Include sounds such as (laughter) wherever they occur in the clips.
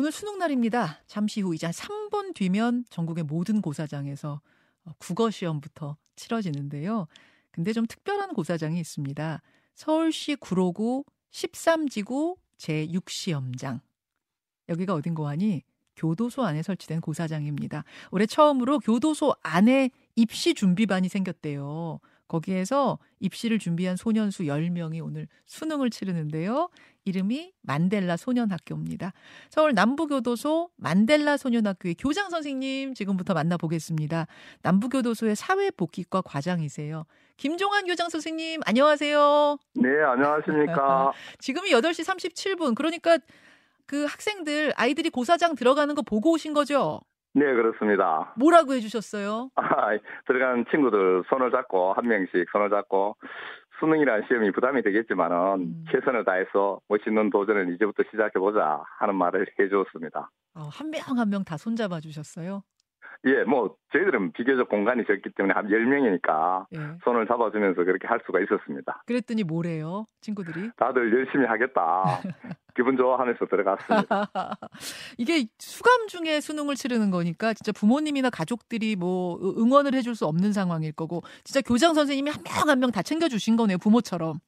오늘 수능 날입니다. 잠시 후 이제 한 3분 뒤면 전국의 모든 고사장에서 어, 국어 시험부터 치러지는데요. 근데 좀 특별한 고사장이 있습니다. 서울시 구로구 13지구 제6시험장. 여기가 어딘고 하니 교도소 안에 설치된 고사장입니다. 올해 처음으로 교도소 안에 입시 준비반이 생겼대요. 거기에서 입시를 준비한 소년수 10명이 오늘 수능을 치르는데요. 이름이 만델라 소년학교입니다. 서울 남부교도소 만델라 소년학교의 교장 선생님 지금부터 만나보겠습니다. 남부교도소의 사회복귀과 과장이세요. 김종환 교장 선생님 안녕하세요. 네, 안녕하십니까. (laughs) 지금이 8시 37분. 그러니까 그 학생들 아이들이 고사장 들어가는 거 보고 오신 거죠? 네, 그렇습니다. 뭐라고 해주셨어요? 아, 들어간 친구들 손을 잡고 한 명씩 손을 잡고 수능이라는 시험이 부담이 되겠지만은 음. 최선을 다해서 멋있는 도전을 이제부터 시작해 보자 하는 말을 해주었습니다. 어, 한명 한 명 다 손잡아 주셨어요? 예, 뭐 저희들은 비교적 공간이 적기 때문에 한 10명이니까 예. 손을 잡아주면서 그렇게 할 수가 있었습니다. 그랬더니 뭐래요, 친구들이? 다들 열심히 하겠다. (laughs) 기분 좋아하면서 들어갔습니다. (laughs) 이게 수감 중에 수능을 치르는 거니까 진짜 부모님이나 가족들이 뭐 응원을 해줄 수 없는 상황일 거고 진짜 교장 선생님이 한 명 한 명 다 챙겨주신 거네요, 부모처럼.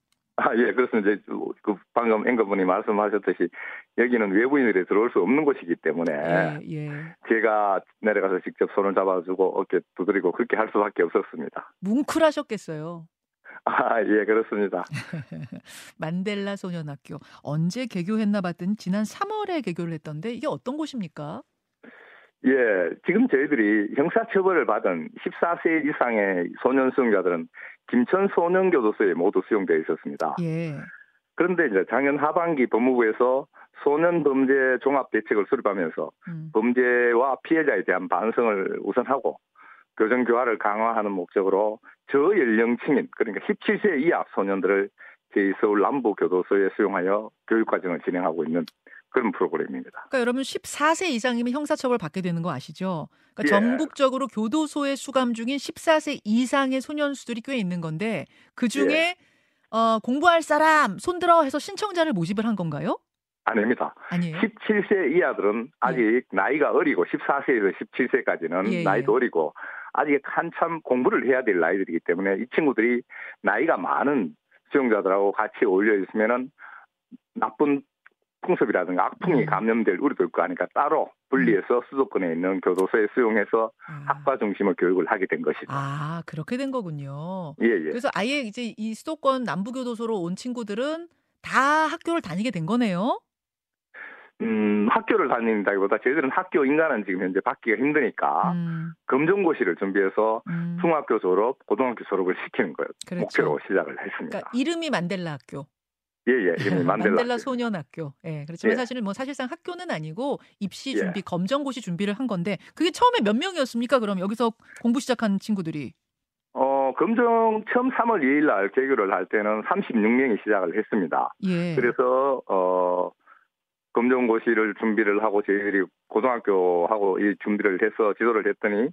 아, 예, 그렇습니다. 이제 그 방금 앵커분이 말씀하셨듯이 여기는 외부인들이 들어올 수 없는 곳이기 때문에 예, 예. 제가 내려가서 직접 손을 잡아주고 어깨 두드리고 그렇게 할 수밖에 없었습니다. 뭉클하셨겠어요. 아, 예, 그렇습니다. (laughs) 만델라 소년학교 언제 개교했나 봤더니 지난 3월에 개교를 했던데 이게 어떤 곳입니까? 예, 지금 저희들이 형사처벌을 받은 14세 이상의 소년 수용자들은 김천 소년교도소에 모두 수용되어 있었습니다. 예. 그런데 이제 작년 하반기 법무부에서 소년 범죄 종합 대책을 수립하면서 음. 범죄와 피해자에 대한 반성을 우선하고 교정 교화를 강화하는 목적으로 저연령층인 그러니까 17세 이하 소년들을 제2서울 남부교도소에 수용하여 교육과정을 진행하고 있는 그런 프로그램입니다. 그러니까 여러분 14세 이상이면 형사처벌 받게 되는 거 아시죠? 그러니까 예. 전국적으로 교도소에 수감 중인 14세 이상의 소년수들이 꽤 있는 건데 그 중에 예. 어, 공부할 사람 손들어 해서 신청자를 모집을 한 건가요? 아닙니다. 아니에요. 17세 이하들은 아직 예. 나이가 어리고 14세에서 17세까지는 예, 예, 나이도 어리고 아직 한참 공부를 해야 될 나이들이기 때문에 이 친구들이 나이가 많은 수용자들하고 같이 어울려 있으면은 나쁜 풍습이라든가 악풍이 음. 감염될 우려도 있고 하니까 따로 분리해서 음. 수도권에 있는 교도소에 수용해서 아. 학과 중심의 교육을 하게 된 것이죠. 아 그렇게 된 거군요. 예, 예. 그래서 아예 이제 이 수도권 남부 교도소로 온 친구들은 다 학교를 다니게 된 거네요. 음, 학교를 다닌다기보다 저희들은 학교 인간은 지금 현재 받기가 힘드니까 음. 검정고시를 준비해서 음. 중학교 졸업, 고등학교 졸업을 시키는 거예요. 그렇죠. 목표로 시작을 했습니다. 그러니까 이름이 만델라 학교. 예, 예. (laughs) 만델라, 만델라 소년학교. 예. 그렇지만 예. 사실은 뭐 사실상 학교는 아니고 입시 준비, 예. 검정고시 준비를 한 건데 그게 처음에 몇 명이었습니까? 그럼 여기서 공부 시작한 친구들이. 어, 검정 처음 3월 2일 날 개교를 할 때는 36명이 시작을 했습니다. 예. 그래서 어 검정고시를 준비를 하고 저희들이 고등학교하고 이 준비를 해서 지도를 했더니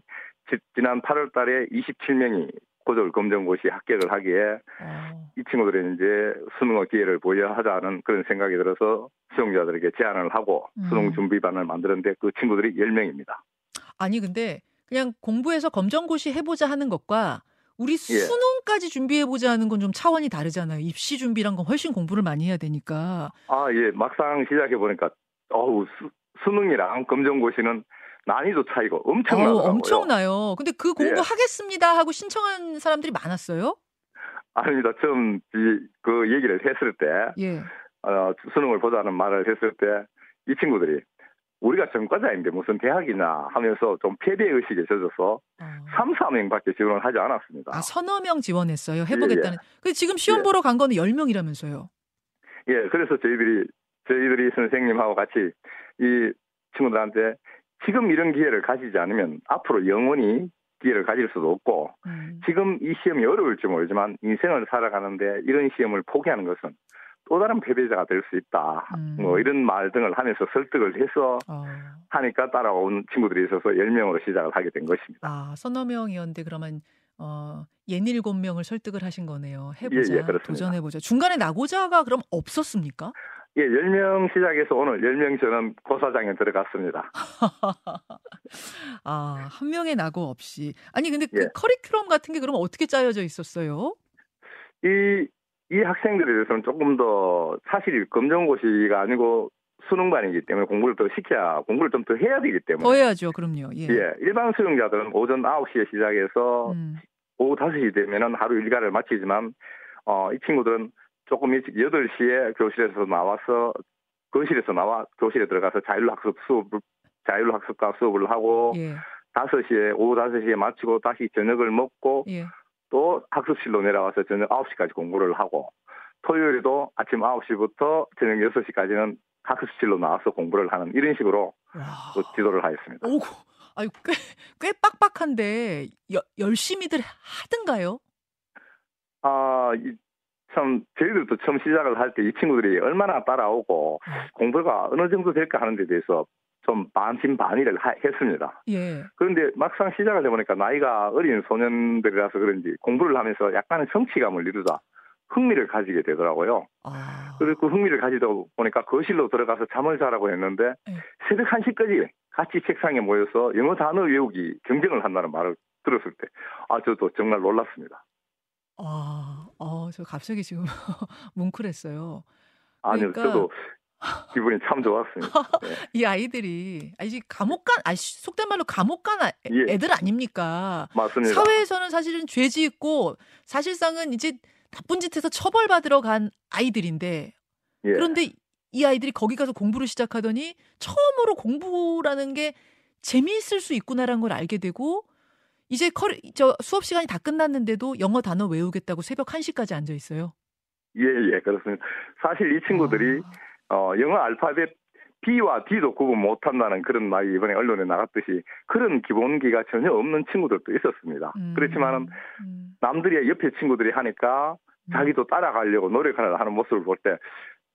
지난 8월 달에 27명이 고졸 검정고시 합격을 하기에 어. 이 친구들이 이제 수능의 기회를 보여하자는 그런 생각이 들어서 수용자들에게 제안을 하고 음. 수능 준비반을 만드는데 그 친구들이 10명입니다. 아니 근데 그냥 공부해서 검정고시 해보자 하는 것과 우리 예. 수능까지 예. 준비해보자 하는 건 좀 차원이 다르잖아요. 입시 준비란 건 훨씬 공부를 많이 해야 되니까. 아, 예. 막상 시작해보니까, 어우, 수, 수능이랑 검정고시는 난이도 차이가 엄청나요. 엄청나요. 근데 그 공부 예. 하겠습니다 하고 신청한 사람들이 많았어요? 아닙니다. 처음 이, 그 얘기를 했을 때, 예. 어, 수능을 보자는 말을 했을 때, 이 친구들이 우리가 전과자인데 무슨 대학이냐 하면서 좀 패배 의식에 젖어서 어. 3, 4명밖에 지원을 하지 않았습니다. 아, 서너 명 지원했어요. 해보겠다는. 예, 예. 근데 지금 시험 예. 보러 간 거는 10명이라면서요. 예, 그래서 저희들이, 저희들이 선생님하고 같이 이 친구들한테 지금 이런 기회를 가지지 않으면 앞으로 영원히 기회를 가질 수도 없고 음. 지금 이 시험이 어려울지 모르지만 인생을 살아가는데 이런 시험을 포기하는 것은 또 다른 패배자가 될 수 있다. 음. 뭐 이런 말 등을 하면서 설득을 해서 어. 하니까 따라온 친구들이 있어서 10명으로 시작을 하게 된 것입니다. 아, 서너 명이었는데 그러면 어, 예닐곱 명을 설득을 하신 거네요. 해보자, 예, 예, 도전해보자. 중간에 나고자가 그럼 없었습니까? 예, 10명 시작해서 오늘 10명 저는 고사장에 들어갔습니다. (laughs) 아, 한 명의 낙오 없이. 아니, 근데 그 예. 커리큘럼 같은 게 그럼 어떻게 짜여져 있었어요? 이, 이 학생들에 대해서는 조금 더 사실 검정고시가 아니고 수능반이기 때문에 공부를 더 시켜야 공부를 좀 더 해야 되기 때문에 더 해야죠. 그럼요. 예. 예 일반 수용자들은 오전 9시에 시작해서 음. 오후 5시 되면은 하루 일과를 마치지만 어, 이 친구들은 조금 일찍 8시에 교실에서 나와서 거실에서 나와 교실에 들어가서 자율학습 수업을 자율학습과 수업을 하고 예. 5시에 오후 5시에 마치고 다시 저녁을 먹고 예. 또 학습실로 내려와서 저녁 9시까지 공부를 하고 토요일에도 아침 9시부터 저녁 6시까지는 학습실로 나와서 공부를 하는 이런 식으로 또 지도를 하였습니다. 오, 아유 꽤, 꽤 빡빡한데 여, 열심히들 하든가요? 아, 참 저희들도 처음 시작을 할 때 이 친구들이 얼마나 따라오고 네. 공부가 어느 정도 될까 하는 데 대해서 좀 반신반의를 하, 했습니다. 예. 그런데 막상 시작을 해보니까 나이가 어린 소년들이라서 그런지 공부를 하면서 약간의 성취감을 이루다 흥미를 가지게 되더라고요. 아. 그리고 그 흥미를 가지다 보니까 거실로 들어가서 잠을 자라고 했는데 네. 새벽 1시까지 같이 책상에 모여서 영어 단어 외우기 경쟁을 한다는 말을 들었을 때, 아, 저도 정말 놀랐습니다. 아, 어, 저 갑자기 지금 (laughs) 뭉클했어요. 아니요, 그러니까... 저도 (laughs) 기분이 참 좋았습니다. 네. (laughs) 이 아이들이 아직 감옥 간, 아 속된 말로 감옥 간 아, 예. 애들 아닙니까? 맞습니다. 사회에서는 사실은 죄 짓고 사실상은 이제 나쁜 짓해서 처벌받으러 간 아이들인데 예. 그런데 이 아이들이 거기 가서 공부를 시작하더니 처음으로 공부라는 게 재미있을 수 있구나라는 걸 알게 되고 이제 커리, 저 수업 시간이 다 끝났는데도 영어 단어 외우겠다고 새벽 1시까지 앉아 있어요. 예, 예, 그렇습니다. 사실 이 친구들이 아... 어, 영어 알파벳 B와 D도 구분 못한다는 그런 말이 이번에 언론에 나갔듯이 그런 기본기가 전혀 없는 친구들도 있었습니다. 음, 그렇지만은 음. 남들이 옆에 친구들이 하니까 음. 자기도 따라가려고 노력하는 모습을 볼 때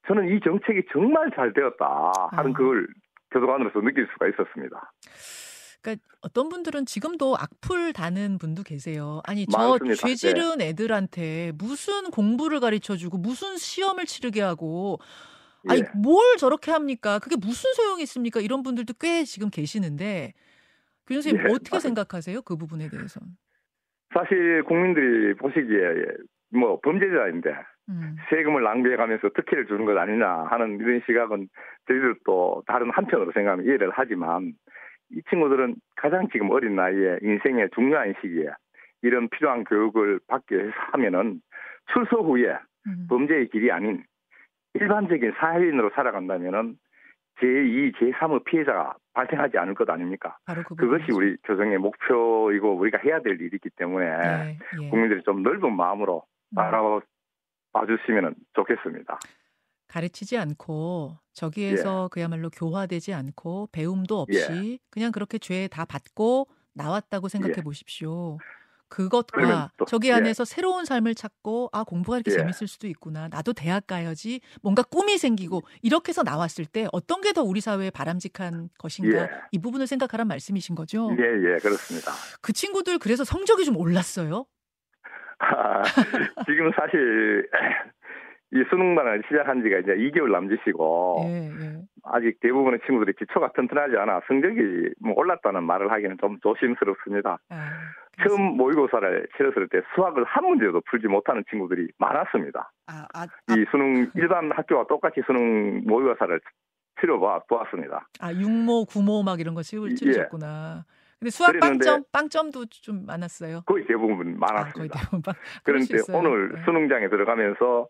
저는 이 정책이 정말 잘 되었다 하는 아. 그걸 교도관으로서 느낄 수가 있었습니다. 그러니까 어떤 분들은 지금도 악플 다는 분도 계세요. 아니 저 죄지른 네. 애들한테 무슨 공부를 가르쳐 주고 무슨 시험을 치르게 하고 아니 예. 뭘 저렇게 합니까? 그게 무슨 소용이 있습니까? 이런 분들도 꽤 지금 계시는데 교 선생님 예. 어떻게 생각하세요? 그 부분에 대해서는? 사실 국민들이 보시기에 뭐 범죄자인데 음. 세금을 낭비해가면서 특혜를 주는 것 아니냐 하는 이런 시각은 저희들도 다른 한편으로 생각하면 이해를 하지만 이 친구들은 가장 지금 어린 나이에 인생의 중요한 시기에 이런 필요한 교육을 받기 위해서 하면은 출소 후에 음. 범죄의 길이 아닌 일반적인 사회인으로 살아간다면은 제2, 제3의 피해자가 발생하지 않을 것 아닙니까? 바로 그 그것이 우리 교정의 목표이고 우리가 해야 될 일이기 때문에 네, 예. 국민들이 좀 넓은 마음으로 바라봐 음. 주시면 좋겠습니다. 가르치지 않고 저기에서 예. 그야말로 교화되지 않고 배움도 없이 예. 그냥 그렇게 죄 다 받고 나왔다고 생각해 예. 보십시오. 그것과 저기 예. 안에서 새로운 삶을 찾고 아 공부가 이렇게 예. 재밌을 수도 있구나 나도 대학 가야지 뭔가 꿈이 생기고 이렇게 해서 나왔을 때 어떤 게 더 우리 사회에 바람직한 것인가 예. 이 부분을 생각하란 말씀이신 거죠? 예예 그렇습니다. 그 친구들 그래서 성적이 좀 올랐어요? 아, 지금 사실 이 수능반을 시작한 지가 이제 2개월 남짓이고 예, 예. 아직 대부분의 친구들이 기초가 튼튼하지 않아 성적이 뭐 올랐다는 말을 하기는 좀 조심스럽습니다. 아, 처음 모의고사를 치렀을 때 수학을 한 문제도 풀지 못하는 친구들이 많았습니다. 아, 아, 아. 이 수능 일반 학교와 똑같이 수능 모의고사를 치러봐 보았습니다. 아 육모, 구모 막 이런 거 치르, 치르셨구나. 예. 근데 수학 빵점, 빵점도 좀 많았어요. 거의 대부분 많았습니다. 아, 거의 대부분 빵, 그런데 오늘 네. 수능장에 들어가면서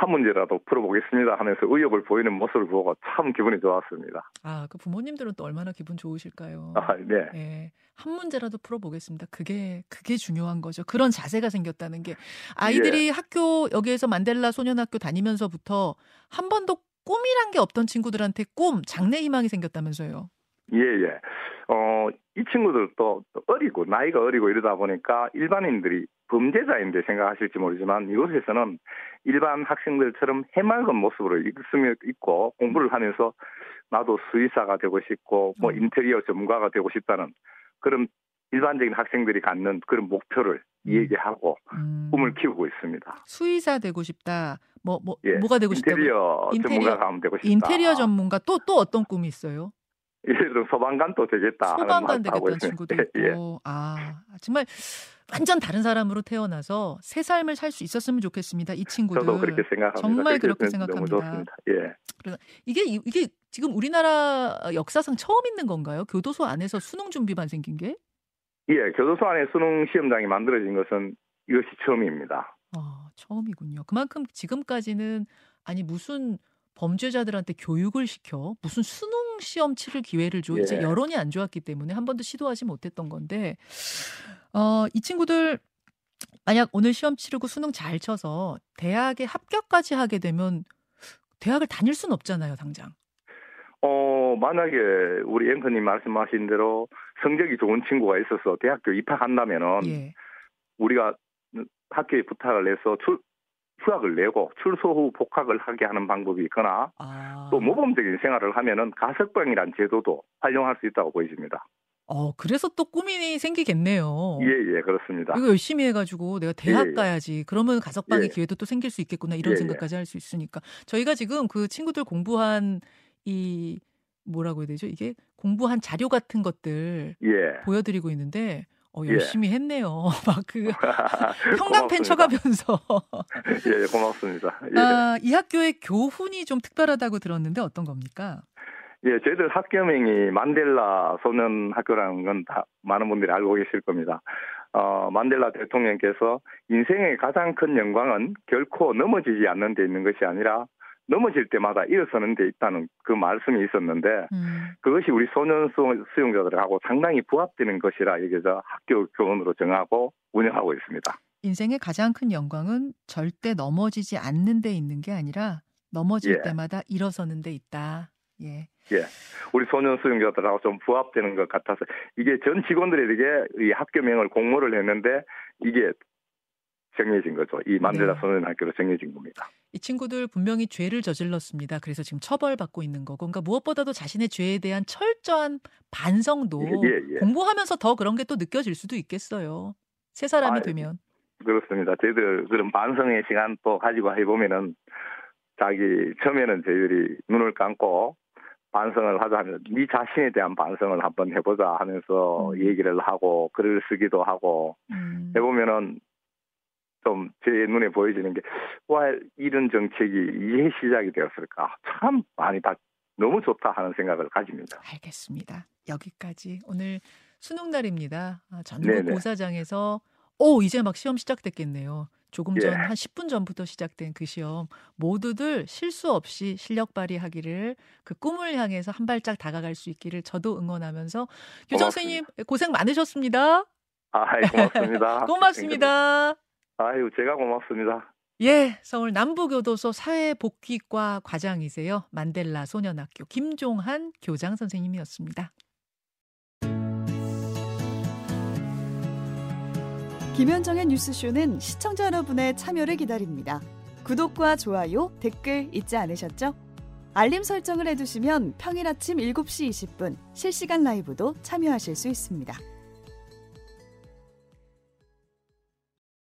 한 문제라도 풀어보겠습니다 하면서 의욕을 보이는 모습을 보고 참 기분이 좋았습니다. 아, 그 부모님들은 또 얼마나 기분 좋으실까요? 아, 네. 네. 한 문제라도 풀어보겠습니다. 그게, 그게 중요한 거죠. 그런 자세가 생겼다는 게. 아이들이 예. 학교, 여기에서 만델라 소년학교 다니면서부터 한 번도 꿈이란 게 없던 친구들한테 꿈, 장래 희망이 생겼다면서요. 예, 예. 어, 이 친구들도 어리고, 나이가 어리고 이러다 보니까 일반인들이 범죄자인데 생각하실지 모르지만 이곳에서는 일반 학생들처럼 해맑은 모습으로 있으며 있고 공부를 하면서 나도 수의사가 되고 싶고 뭐 음. 인테리어 전문가가 되고 싶다는 그런 일반적인 학생들이 갖는 그런 목표를 음. 얘기하고 음. 꿈을 키우고 있습니다. 수의사 되고 싶다, 뭐, 뭐, 예. 뭐가 되고 싶다고? 인테리어, 인테리어 전문가가 되고 싶다. 인테리어 전문가 또, 또 어떤 꿈이 있어요? 예를 들어 소방관도 되겠다. 소방관 되겠다는 친구도 있고. (laughs) 예. 아, 정말 완전 다른 사람으로 태어나서 새 삶을 살 수 있었으면 좋겠습니다. 이 친구들. 저도 그렇게 생각합니다. 정말 그렇게 생각합니다. 예. 이게 이게 지금 우리나라 역사상 처음 있는 건가요? 교도소 안에서 수능 준비반 생긴 게? 예, 교도소 안에 수능 시험장이 만들어진 것은 이것이 처음입니다. 아, 처음이군요. 그만큼 지금까지는 아니 무슨 범죄자들한테 교육을 시켜 무슨 수능 시험 치를 기회를 줘 예. 이제 여론이 안 좋았기 때문에 한 번도 시도하지 못했던 건데 어, 이 친구들 만약 오늘 시험 치르고 수능 잘 쳐서 대학에 합격까지 하게 되면 대학을 다닐 수는 없잖아요, 당장. 어, 만약에 우리 앵커님 말씀하신 대로 성적이 좋은 친구가 있어서 대학교 입학한다면은 예. 우리가 학교에 부탁을 해서 출, 휴학을 내고 출소 후 복학을 하게 하는 방법이 있거나 아. 또 모범적인 생활을 하면은 가석방이란 제도도 활용할 수 있다고 보여집니다. 어, 그래서 또 꿈이 생기겠네요. 예, 예, 그렇습니다. 이거 열심히 해가지고 내가 대학 예, 예. 가야지. 그러면 가석방의 예. 기회도 또 생길 수 있겠구나. 이런 예, 예. 생각까지 할 수 있으니까. 저희가 지금 그 친구들 공부한 이 뭐라고 해야 되죠? 이게 공부한 자료 같은 것들 보여드리고 있는데 어, 열심히 했네요. (laughs) 막 그 (laughs) 형광펜 쳐가면서. (laughs) 예, 고맙습니다. 아, 이 학교의 교훈이 좀 특별하다고 들었는데 어떤 겁니까? 예, 저희들 학교명이 만델라 소년 학교라는 건 다 많은 분들이 알고 계실 겁니다. 어, 만델라 대통령께서 인생의 가장 큰 영광은 결코 넘어지지 않는 데 있는 것이 아니라 넘어질 때마다 일어서는 데 있다는 그 말씀이 있었는데 음. 그것이 우리 소년 수용자들하고 상당히 부합되는 것이라 여기서 학교 교원으로 정하고 운영하고 있습니다. 인생의 가장 큰 영광은 절대 넘어지지 않는 데 있는 게 아니라 넘어질 예. 때마다 일어서는 데 있다. 예. 예. 우리 소년 수용자들하고 좀 부합되는 것 같아서 이게 전 직원들에게 이 학교명을 공모를 했는데 이게 정해진 거죠. 이 만델라 네. 소년 학교로 정해진 겁니다. 이 친구들 분명히 죄를 저질렀습니다. 그래서 지금 처벌받고 있는 거고, 그러니까 무엇보다도 자신의 죄에 대한 철저한 반성도 예, 예, 예. 공부하면서 더 그런 게 또 느껴질 수도 있겠어요. 새 사람이 아, 되면. 그렇습니다. 저희들 그런 반성의 시간 또 가지고 해보면은 자기 처음에는 저희들이 눈을 감고 반성을 하자 하면 네 자신에 대한 반성을 한번 해보자 하면서 음. 얘기를 하고 글을 쓰기도 하고 음. 해보면은 좀 제 눈에 보여지는 게 와 이런 정책이 이해 시작이 되었을까 참 많이 다 너무 좋다 하는 생각을 가집니다. 알겠습니다. 여기까지 오늘 수능 날입니다. 아, 전국 고사장에서 오 이제 막 시험 시작됐겠네요. 조금 전한 10분 전부터 시작된 그 시험 모두들 실수 없이 실력 발휘하기를 그 꿈을 향해서 한 발짝 다가갈 수 있기를 저도 응원하면서 교장 선생님 고생 많으셨습니다. 아, 고맙습니다. (laughs) 고맙습니다. 아유, 제가 고맙습니다. 예, 서울 남부교도소 사회복귀과 과장이세요. 만델라 소년학교 김종한 교장 선생님이었습니다. 김현정의 뉴스쇼는 시청자 여러분의 참여를 기다립니다. 구독과 좋아요, 댓글 잊지 않으셨죠? 알림 설정을 해두시면 평일 아침 7시 20분 실시간 라이브도 참여하실 수 있습니다.